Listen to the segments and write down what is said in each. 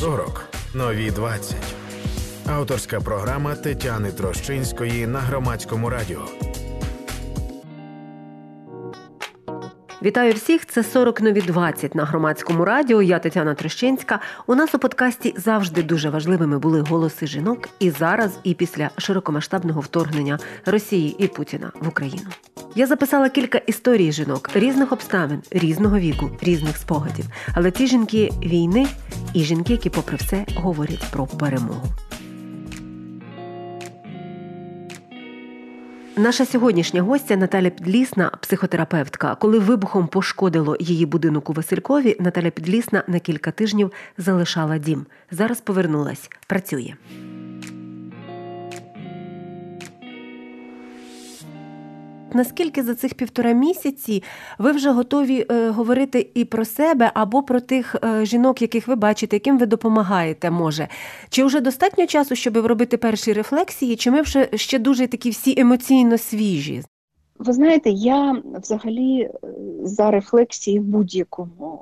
40. Нові 20. Авторська програма Тетяни Трощинської на громадському радіо. Вітаю всіх! Це 40 нові 20 на громадському радіо. Я Тетяна Трещинська. У нас у подкасті завжди дуже важливими були голоси жінок і зараз, і після широкомасштабного вторгнення Росії і Путіна в Україну. Я записала кілька історій жінок різних обставин, різного віку, різних спогадів. Але ці жінки війни і жінки, які, попри все, говорять про перемогу. Наша сьогоднішня гостя Наталя Підлісна, психотерапевтка. Коли вибухом пошкодило її будинок у Василькові, Наталя Підлісна на кілька тижнів залишала дім. Зараз повернулась, працює. Наскільки за цих півтора місяці ви вже готові е, говорити і про себе, або про тих е, жінок, яких ви бачите, яким ви допомагаєте, може? Чи вже достатньо часу, щоб робити перші рефлексії, чи ми вже ще дуже такі всі емоційно свіжі? Ви знаєте, я взагалі е, за рефлексії в будь-якому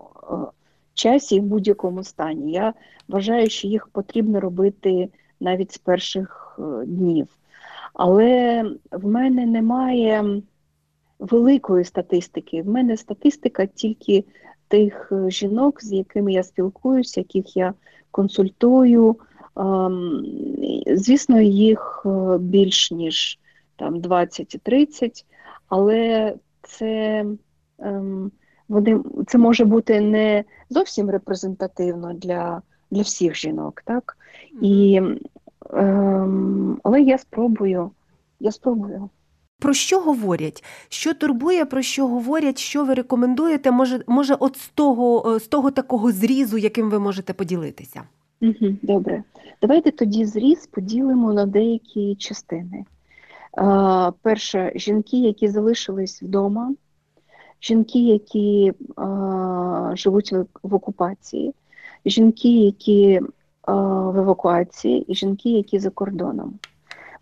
часі і в будь-якому стані. Я вважаю, що їх потрібно робити навіть з перших днів. Але в мене немає великої статистики. В мене статистика тільки тих е, жінок, з якими я спілкуюся, яких я консультую. Ем, звісно, їх е, більш ніж там 20 і 30, але це ем, вони, це може бути не зовсім репрезентативно для для всіх жінок, так? І Ем, але я спробую. Я спробую. Про що говорять? Що турбує, про що говорять, що ви рекомендуєте? Може, може, от з того е, з того такого зрізу, яким ви можете поділитися? Угу, Добре. Давайте тоді зріз поділимо на деякі частини. А, Перше, жінки, які залишились вдома, жінки, які а, живуть в окупації, жінки, які в евакуації і жінки, які за кордоном.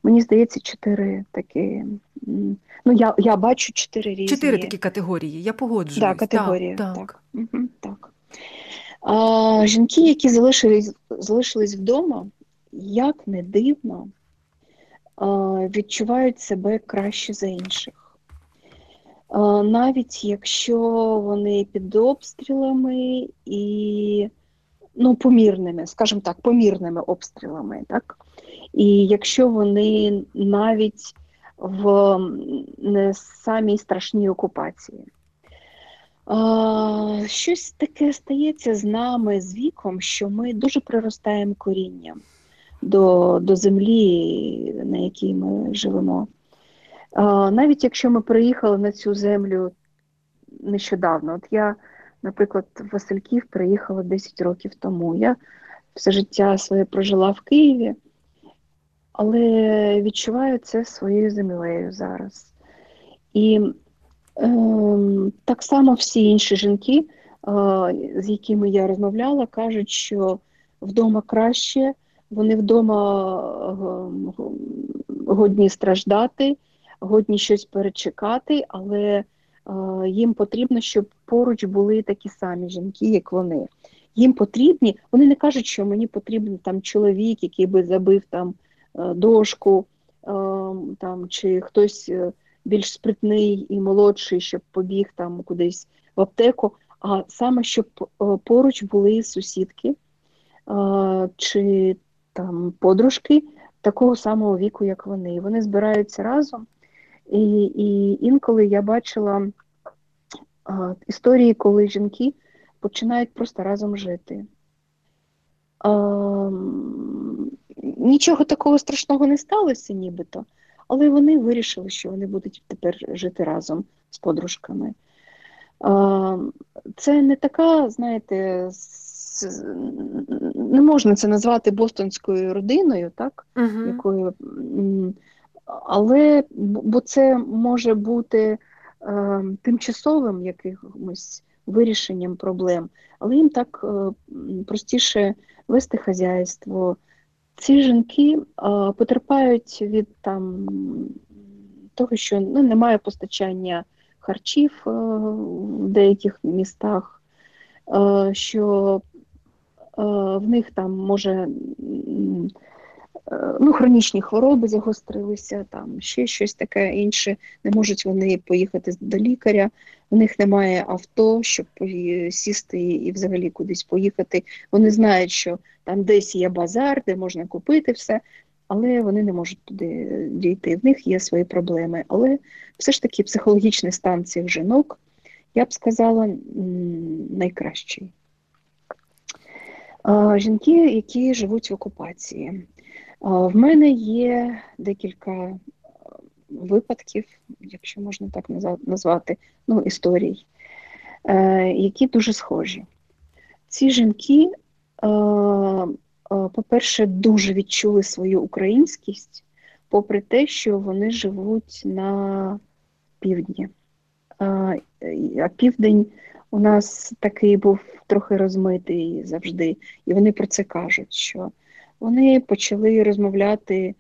Мені здається, чотири такі. Ну, я я бачу чотири різні. Чотири такі категорії, я погоджуюсь. Так, категорії. Так. так. Угу, так. А, Жінки, які залишились залишились вдома, як не дивно, а, відчувають себе краще за інших. А, навіть якщо вони під обстрілами і ну, помірними, скажімо так, помірними обстрілами. Так? І якщо вони навіть в не самій страшній окупації. А, Щось таке стається з нами з віком, що ми дуже приростаємо корінням до до землі, на якій ми живемо. А, Навіть якщо ми приїхали на цю землю нещодавно, от я Наприклад, Васильків приїхала 10 років тому. Я все життя своє прожила в Києві, але відчуваю це своєю землею зараз. І е, так само всі інші жінки, е, з якими я розмовляла, кажуть, що вдома краще, вони вдома е, годні страждати, годні щось перечекати, але їм потрібно, щоб поруч були такі самі жінки, як вони. Їм потрібні, вони не кажуть, що мені потрібен там чоловік, який би забив там е, дошку, е, там, чи хтось е, більш спритний і молодший, щоб побіг там кудись в аптеку, а саме щоб поруч були сусідки чи там подружки такого самого віку, як вони. Вони збираються разом. І і інколи я бачила а, історії, коли жінки починають просто разом жити. А, Нічого такого страшного не сталося, нібито, але вони вирішили, що вони будуть тепер жити разом з подружками. А, Це не така, знаєте, не можна це назвати бостонською родиною, так? Uh-huh. якою але бо це може бути е, тимчасовим якимось вирішенням проблем, але їм так е, простіше вести хазяйство. Ці жінки е, потерпають від там того, що ну, немає постачання харчів е, в деяких містах, е, що в них там може ну, хронічні хвороби загострилися, там ще щось таке інше. Не можуть вони поїхати до лікаря, в них немає авто, щоб сісти і взагалі кудись поїхати. Вони знають, що там десь є базар, де можна купити все, але вони не можуть туди дійти. В них є свої проблеми. Але все ж таки психологічний стан цих жінок, я б сказала, найкращий. Жінки, які живуть в окупації. В мене є декілька випадків, якщо можна так назвати, ну, історій, е, які дуже схожі. Ці жінки, е, е, по-перше, дуже відчули свою українськість, попри те, що вони живуть на півдні. А південь у нас такий був трохи розмитий завжди, і вони про це кажуть, що вони почали розмовляти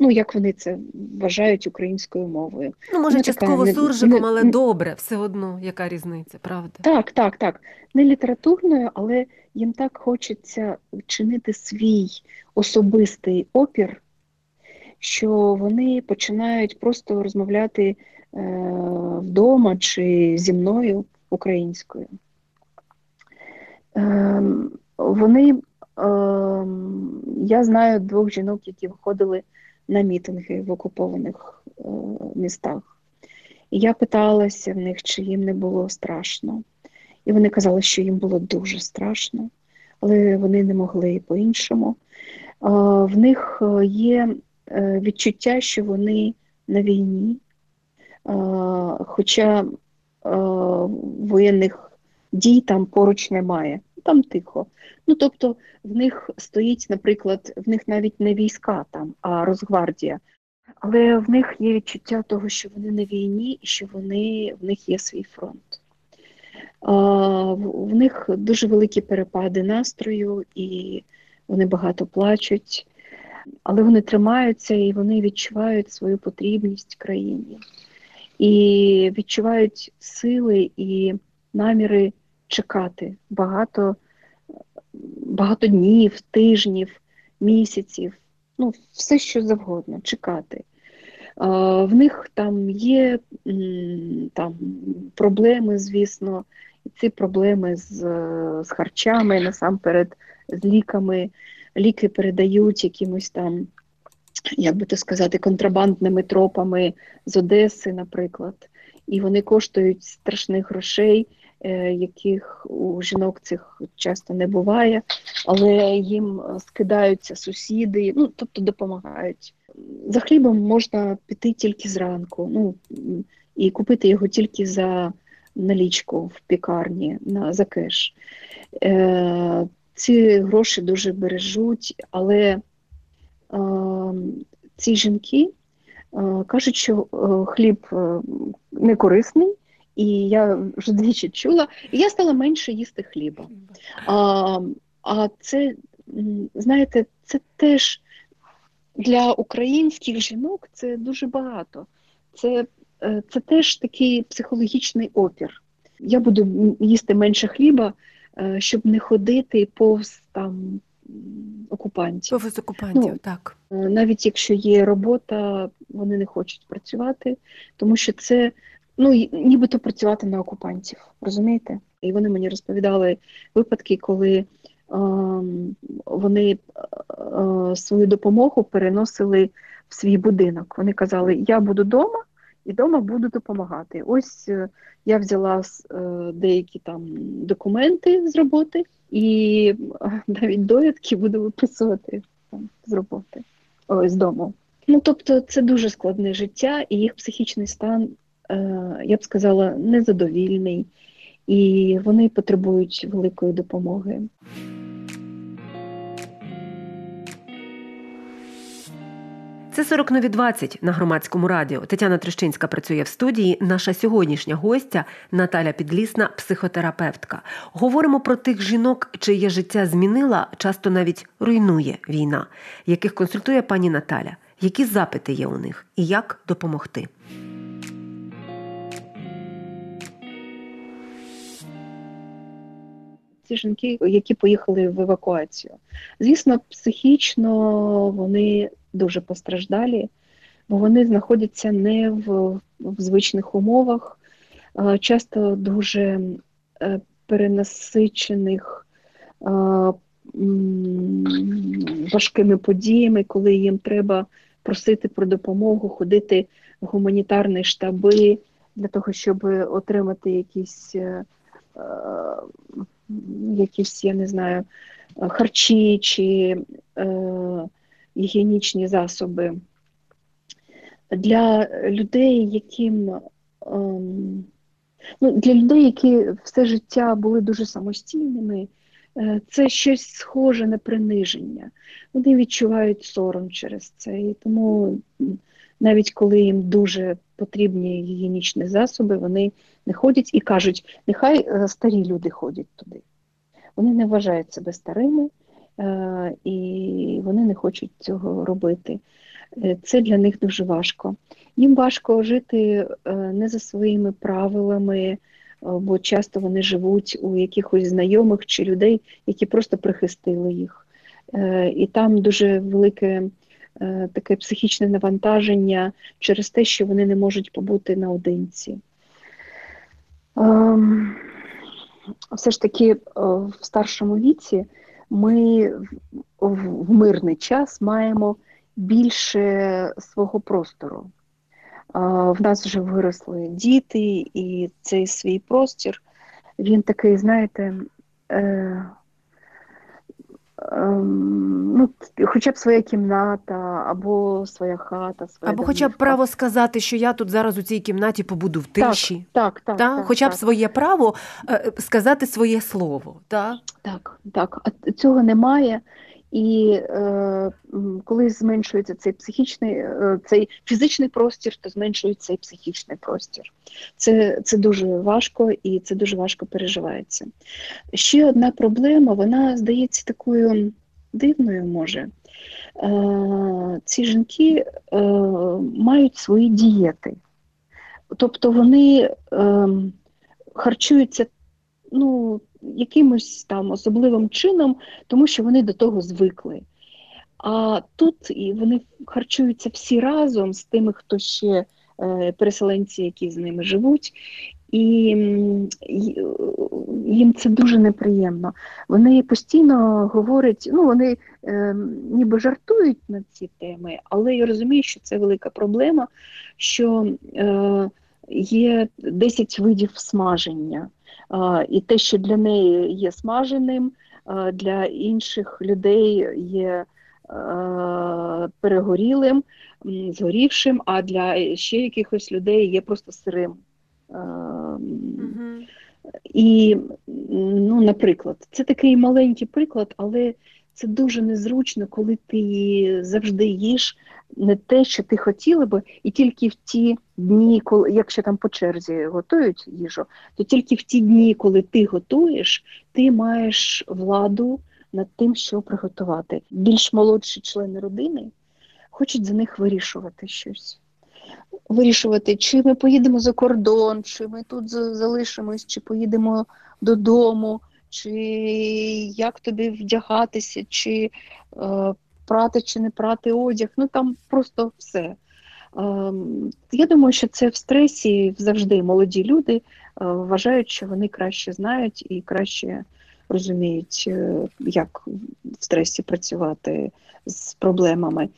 ну як вони це вважають українською мовою. Ну, може, ну, частково така, суржиком, але не, добре, все одно, яка різниця, правда? Так, так, так. Не літературною, але їм так хочеться чинити свій особистий опір, що вони починають просто розмовляти е, вдома чи зі мною українською. Е, вони, е, я знаю двох жінок, які виходили на мітинги в окупованих е, містах. І я питалася в них, чи їм не було страшно. І вони казали, що їм було дуже страшно, але вони не могли по-іншому. Е, в них е, є відчуття, що вони на війні, хоча воєнних дій там поруч немає там тихо. Ну тобто в них стоїть, наприклад, в них навіть не війська там, а Росгвардія. Але в них є відчуття того, що вони на війні і що вони, в них є свій фронт. В них дуже великі перепади настрою, і вони багато плачуть, але вони тримаються і вони відчувають свою потрібність країні. І відчувають сили і наміри чекати багато багато днів, тижнів, місяців, ну, все що завгодно, чекати. В них там є там, проблеми, звісно, і ці проблеми з з харчами, насамперед, з ліками. Ліки передають якимось там, як би то сказати, контрабандними тропами з Одеси, наприклад. І вони коштують страшних грошей. Е, яких у жінок цих часто не буває, але їм скидаються сусіди, ну тобто допомагають. За хлібом можна піти тільки зранку, ну і купити його тільки за налічку в пікарні на за кеш. Е, Ці гроші дуже бережуть, але е, ці жінки е, кажуть, що е, хліб е, не корисний, і я вже двічі чула, і я стала менше їсти хліба. А а це, знаєте, це теж для українських жінок це дуже багато. Це, е, Це теж такий психологічний опір. Я буду їсти менше хліба, е, щоб не ходити повз там. Окупантів. Повз окупантів, ну, так. Е, навіть якщо є робота, вони не хочуть працювати, тому що це ну нібито працювати на окупантів, розумієте? І вони мені розповідали випадки, коли е, вони е, свою допомогу переносили в свій будинок. Вони казали, я буду вдома і вдома буду допомагати. Ось е, я взяла е, деякі там документи з роботи і навіть довідки буду виписувати там, з роботи, ось з дому. Ну, тобто, це дуже складне життя, і їх психічний стан Е, я б сказала, незадовільний, і вони потребують великої допомоги. Це 40 нові 20 на громадському радіо. Тетяна Трещинська працює в студії. Наша сьогоднішня гостя Наталя Підлісна, психотерапевтка. Говоримо про тих жінок, чиє життя змінила, часто навіть руйнує війна, яких консультує пані Наталя. Які запити є у них і як допомогти? Ті жінки, які поїхали в евакуацію. Звісно, психічно вони дуже постраждалі, бо вони знаходяться не в, в звичних умовах, часто дуже е, перенасичених важкими подіями, коли їм треба просити про допомогу, ходити в гуманітарні штаби для того, щоб отримати якісь, е, якісь я не знаю, харчі чи е, гігієнічні засоби. Для людей, яким ем, ну, для людей, які все життя були дуже самостійними, Е, це щось схоже на приниження. Вони відчувають сором через це. І тому навіть коли їм дуже потрібні гігієнічні засоби, вони не ходять і кажуть, нехай е, старі люди ходять туди. Вони не вважають себе старими е, і вони не хочуть цього робити. Це для них дуже важко. Їм важко жити не за своїми правилами. Е, бо часто вони живуть у якихось знайомих чи людей, які просто прихистили їх. Е, і там дуже велике е, таке психічне навантаження через те, що вони не можуть побути наодинці. Ем, все ж таки в старшому віці ми в мирний час маємо більше свого простору. В нас вже виросли діти, і цей свій простір, він такий, знаєте, е, е, ну, хоча б своя кімната, або своя хата, своя або хоча б право сказати, що я тут зараз у цій кімнаті побуду в тиші. Так, так, так, так Хоча так, б своє право е, сказати своє слово. Так, так, так. А цього немає. І е, коли зменшується цей психічний, е, цей фізичний простір, то зменшується і психічний простір. Це це дуже важко і це дуже важко переживається. Ще одна проблема, вона здається такою дивною може. Е, Ці жінки е, мають свої дієти. Тобто вони е, харчуються ну, якимось там особливим чином, тому що вони до того звикли. А тут і вони харчуються всі разом з тими, хто ще е, переселенці, які з ними живуть, і їм це дуже неприємно. Вони постійно говорять, ну вони е, ніби жартують на ці теми, але я розумію, що це велика проблема, що е, є 10 видів смаження. І те, що для неї є смаженим, для інших людей є перегорілим, згорівшим, а для ще якихось людей є просто сирим. Угу. І, ну, наприклад, це такий маленький приклад, але це дуже незручно, коли ти завжди їш не те, що ти хотіла би, і тільки в ті дні, коли, якщо там по черзі готують їжу, то тільки в ті дні, коли ти готуєш, ти маєш владу над тим, що приготувати. Більш молодші члени родини хочуть за них вирішувати щось. Вирішувати, чи ми поїдемо за кордон, чи ми тут залишимось, чи поїдемо додому, чи як тобі вдягатися, чи е, прати чи не прати одяг. Ну там просто все. Ем, я думаю, що це в стресі завжди молоді люди е, вважають, що вони краще знають і краще розуміють, е, як в стресі працювати з проблемами.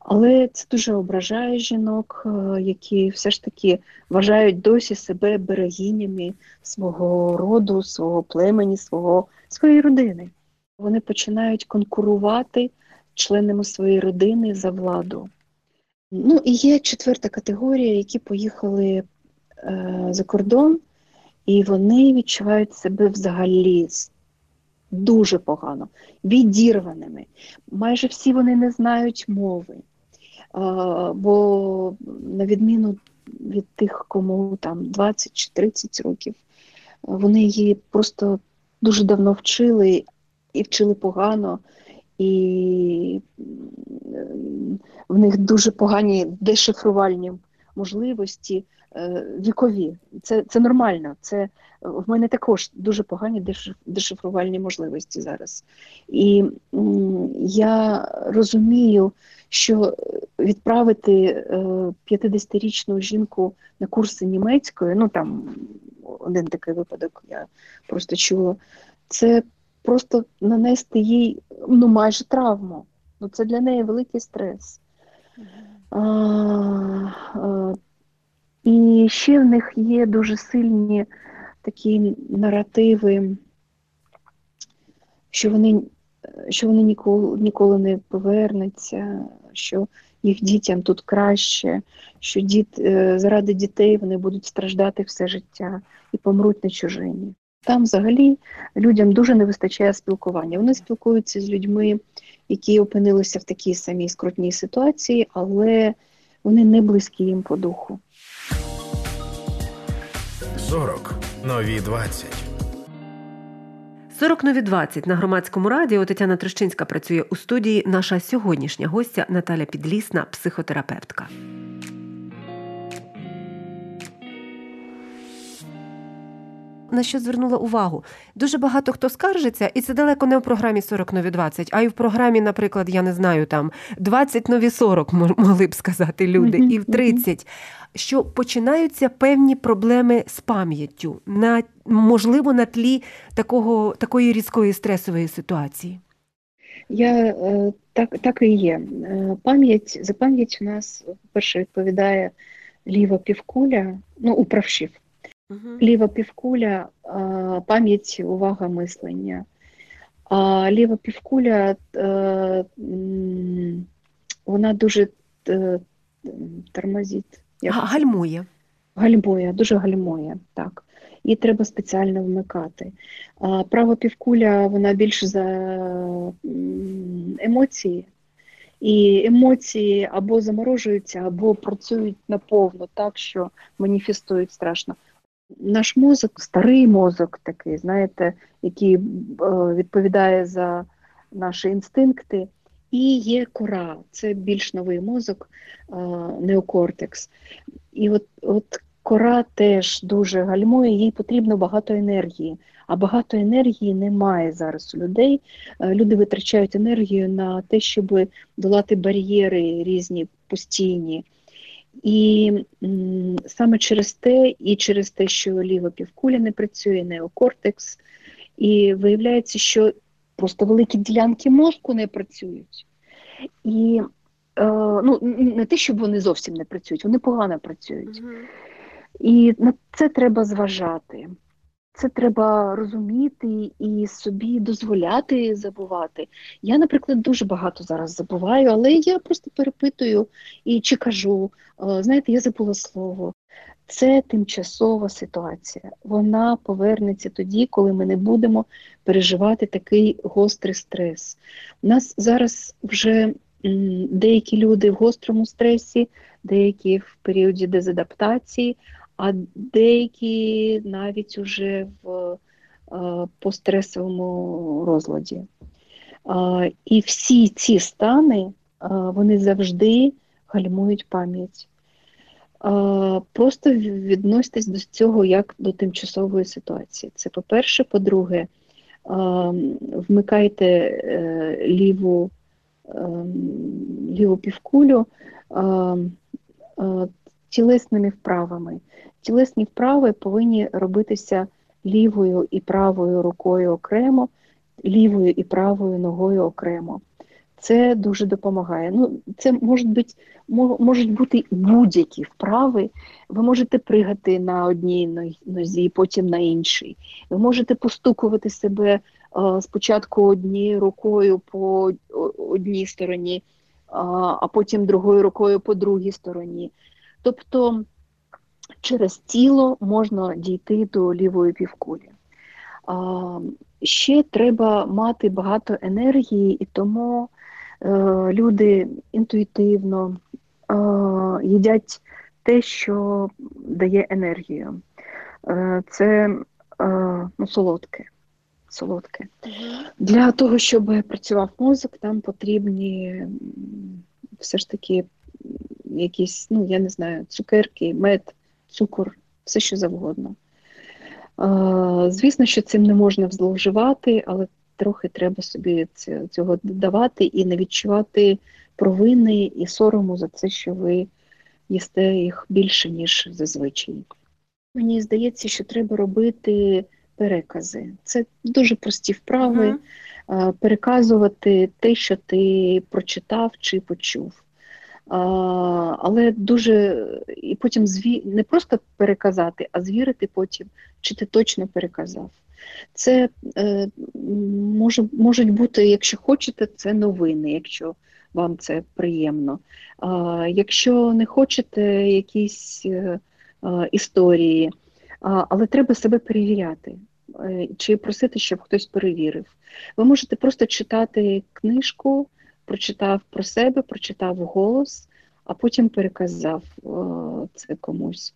Але це дуже ображає жінок, е, які все ж таки вважають досі себе берегинями свого роду, свого племені, свого, своєї родини. Вони починають конкурувати членами своєї родини за владу. Ну і є четверта категорія, які поїхали е, за кордон, і вони відчувають себе взагалі дуже погано, відірваними. Майже всі вони не знають мови. Бо, на відміну від тих, кому там 20 чи 30 років, вони її просто дуже давно вчили і вчили погано і в них дуже погані дешифрувальні можливості е, вікові. Це це нормально. Це В мене також дуже погані дешифрувальні можливості зараз. І я розумію, що відправити 50-річну е, жінку на курси німецької, ну там один такий випадок, я просто чула, це просто нанести їй ну, майже травму. Ну, Це для неї великий стрес. І ще в них є дуже сильні такі наративи, що вони що вони ніколи ніколи не повернуться, що їх дітям тут краще, що діт, е, заради дітей вони будуть страждати все життя і помруть на чужині. Там взагалі людям дуже не вистачає спілкування. Вони спілкуються з людьми, які опинилися в такій самій скрутній ситуації, але вони не близькі їм по духу. 40. нові 20. 40 нові 20 на громадському радіо Тетяна Трещинська працює у студії. Наша сьогоднішня гостя Наталя Підлісна, психотерапевтка. На що звернула увагу. Дуже багато хто скаржиться, і це далеко не в програмі 40 нові 20, а й в програмі, наприклад, я не знаю, там 20 нові 40, могли б сказати люди, і в 30, що починаються певні проблеми з пам'яттю, на можливо, на тлі такого, такої різкої стресової ситуації. Я е, так так і є. Е, пам'ять за пам'ять у нас перше відповідає ліва півкуля, ну у правшів. Угу. Ліва півкуля пам'ять, увага, мислення. А ліва півкуля вона дуже тормозить. Гальмує. Гальмує, дуже гальмує, так. Її треба спеціально вмикати. А Права півкуля вона більше за емоції. І емоції або заморожуються, або працюють наповно так, що маніфестують страшно. Наш мозок, старий мозок, такий, знаєте, який е, відповідає за наші інстинкти, і є кора, це більш новий мозок, е, неокортекс. І от от кора теж дуже гальмує, їй потрібно багато енергії, а багато енергії немає зараз у людей. Е, люди витрачають енергію на те, щоб долати бар'єри різні постійні. І м, саме через те, і через те, що ліва півкуля не працює, неокортекс, і виявляється, що просто великі ділянки мозку не працюють. І е, ну, не те, щоб вони зовсім не працюють, вони погано працюють. Угу. І на це треба зважати. Це треба розуміти і собі дозволяти забувати. Я, наприклад, дуже багато зараз забуваю, але я просто перепитую і чи кажу, знаєте, я забула слово. Це тимчасова ситуація. Вона повернеться тоді, коли ми не будемо переживати такий гострий стрес. У нас зараз вже деякі люди в гострому стресі, деякі в періоді дезадаптації а деякі навіть уже в е, постресовому розладі. І всі ці стани вони завжди гальмують пам'ять. Просто відноситесь до цього як до тимчасової ситуації. Це по-перше, по-друге, вмикайте е, ліву ліву півкулю тілесними вправами. Тілесні вправи повинні робитися лівою і правою рукою окремо, лівою і правою ногою окремо. Це дуже допомагає. Ну, Це можуть бути можуть бути будь-які вправи. Ви можете пригати на одній нозі, потім на іншій. Ви можете постукувати себе е, спочатку однією рукою по одній стороні, а потім другою рукою по другій стороні. Тобто через тіло можна дійти до лівої півкулі. Ще треба мати багато енергії, і тому е, люди інтуїтивно е, їдять те, що дає енергію. Е, це ну, солодке. солодке. Для того, щоб працював мозок, там потрібні все ж таки якісь, ну я не знаю, цукерки, мед, цукор, все що завгодно. Звісно, що цим не можна зловживати, але трохи треба собі цього додавати і не відчувати провини і сорому за це, що ви їсте їх більше, ніж зазвичай. Мені здається, що треба робити перекази. Це дуже прості вправи, uh-huh. переказувати те, що ти прочитав чи почув. Але дуже і потім зві... не просто переказати, а звірити потім, чи ти точно переказав. Це е, може, можуть бути, якщо хочете, це новини, якщо вам це приємно. А, Якщо не хочете якісь е, е, історії, але треба себе перевіряти. Е, чи просити, щоб хтось перевірив. Ви можете просто читати книжку, прочитав про себе, прочитав голос, а потім переказав це комусь.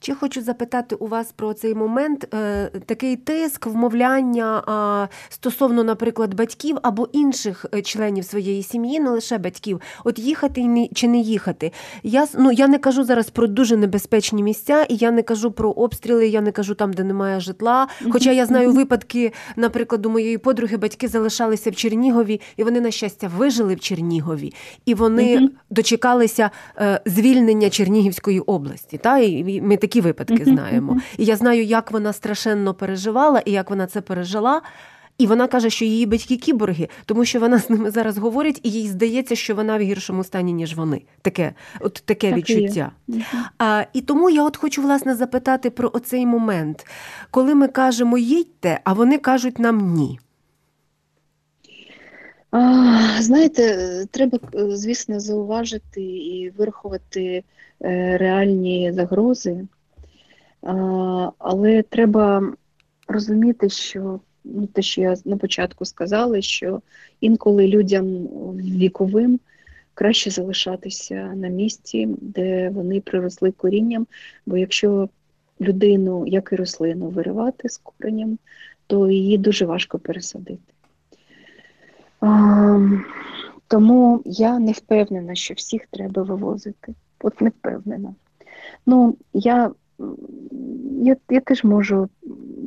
Ще хочу запитати у вас про цей момент, е, такий тиск, вмовляння стосовно, наприклад, батьків або інших е, членів своєї сім'ї, не лише батьків, от їхати чи не їхати. Я ну, я не кажу зараз про дуже небезпечні місця, і я не кажу про обстріли, я не кажу там, де немає житла. Хоча я знаю випадки, наприклад, у моєї подруги батьки залишалися в Чернігові, і вони, на щастя, вижили в Чернігові, і вони дочекалися е, звільнення Чернігівської області. Та? І ми такі випадки знаємо. І я знаю, як вона страшенно переживала і як вона це пережила. І вона каже, що її батьки кіборги, тому що вона з ними зараз говорить, і їй здається, що вона в гіршому стані, ніж вони. Таке от таке так відчуття. А, І тому я от хочу власне запитати про оцей момент, коли ми кажемо їдьте, а вони кажуть нам ні. Знаєте, треба, звісно, зауважити і вирахувати е, реальні загрози, але треба розуміти, що ну, те, що я на початку сказала, що інколи людям віковим краще залишатися на місці, де вони приросли корінням, бо якщо людину, як і рослину, виривати з коренням, то її дуже важко пересадити. Тому я не впевнена, що всіх треба вивозити. От не впевнена. Ну, я я, я теж можу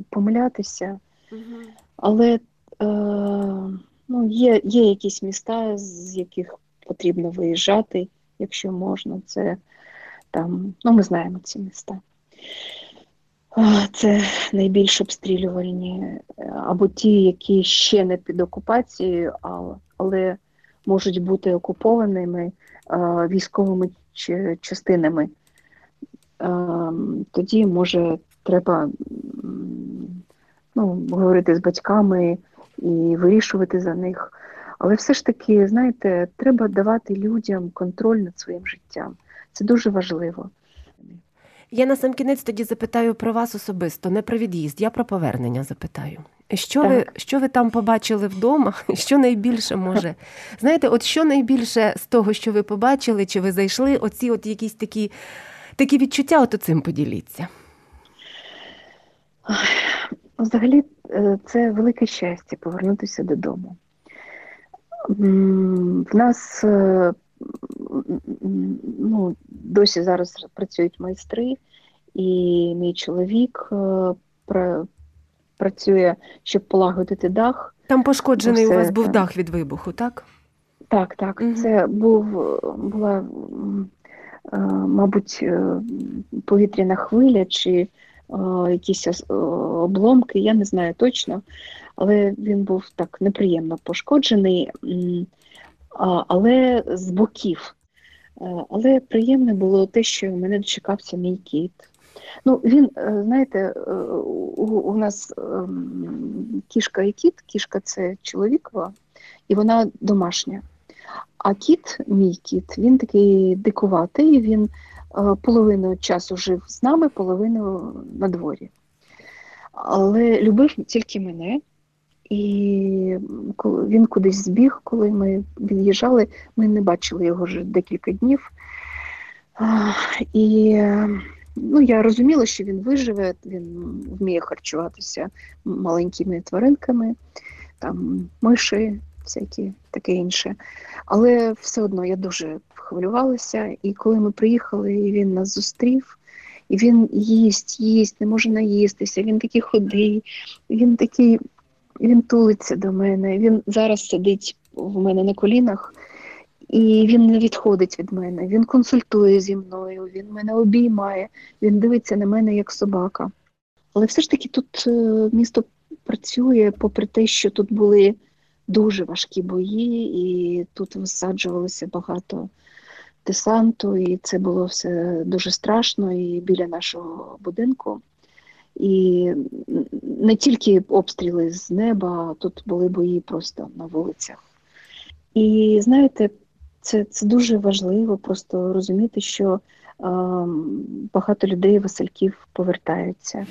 помилятися, але е, ну, є є якісь міста, з яких потрібно виїжджати, якщо можна. Це там, ну ми знаємо ці міста. Це найбільш обстрілювальні, або ті, які ще не під окупацією, але можуть бути окупованими військовими частинами. Тоді, може, треба ну, говорити з батьками і вирішувати за них. Але все ж таки, знаєте, треба давати людям контроль над своїм життям. Це дуже важливо. Я на сам кінець тоді запитаю про вас особисто, не про від'їзд, я про повернення запитаю. Що ви що ви там побачили вдома? Що найбільше може? Знаєте, от що найбільше з того, що ви побачили, чи ви зайшли, оці от якісь такі такі відчуття, от цим поділіться? Взагалі, е, це велике щастя повернутися додому. В нас е, ну, досі зараз працюють майстри, і мій чоловік е, працює, щоб полагодити дах. Там пошкоджений Все, у вас був дах від вибуху, так? Так, так. Угу. Це був була, е, мабуть, е, повітряна хвиля чи якісь обломки, я не знаю точно, але він був так неприємно пошкоджений але з боків. Е, але приємне було те, що мене дочекався мій кіт. Ну, він, е, знаєте, е, у, у нас ем, кішка і кіт, кішка це чоловікова, і вона домашня. А кіт, мій кіт, він такий дикуватий, він половину часу жив з нами, половину на дворі. Але любив тільки мене. І він кудись збіг, коли ми від'їжджали, ми не бачили його вже декілька днів. І ну, я розуміла, що він виживе, він вміє харчуватися маленькими тваринками, там миші, всякі таке інше. Але все одно я дуже хвилювалася, і коли ми приїхали, і він нас зустрів. І він їсть, їсть, не може наїстися. Він такий худий, він такий, він тулиться до мене. Він зараз сидить в мене на колінах, і він не відходить від мене. Він консультує зі мною, він мене обіймає, він дивиться на мене як собака. Але все ж таки тут е, місто працює, попри те, що тут були дуже важкі бої, і тут висаджувалося багато десанту, і це було все дуже страшно і біля нашого будинку. І не тільки обстріли з неба, тут були бої просто на вулицях. І знаєте, це це дуже важливо просто розуміти, що е, багато людей, Васильків, повертаються.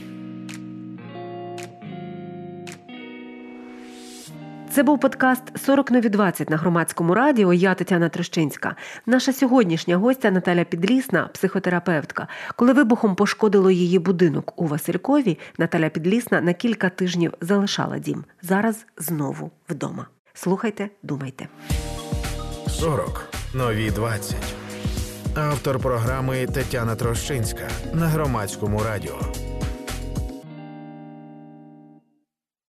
Це був подкаст «40 нові 20» на громадському радіо. Я Тетяна Трещинська. Наша сьогоднішня гостя Наталя Підлісна, психотерапевтка. Коли вибухом пошкодило її будинок у Василькові, Наталя Підлісна на кілька тижнів залишала дім. Зараз знову вдома. Слухайте, думайте. 40 нові 20. Автор програми Тетяна Трощинська на громадському радіо.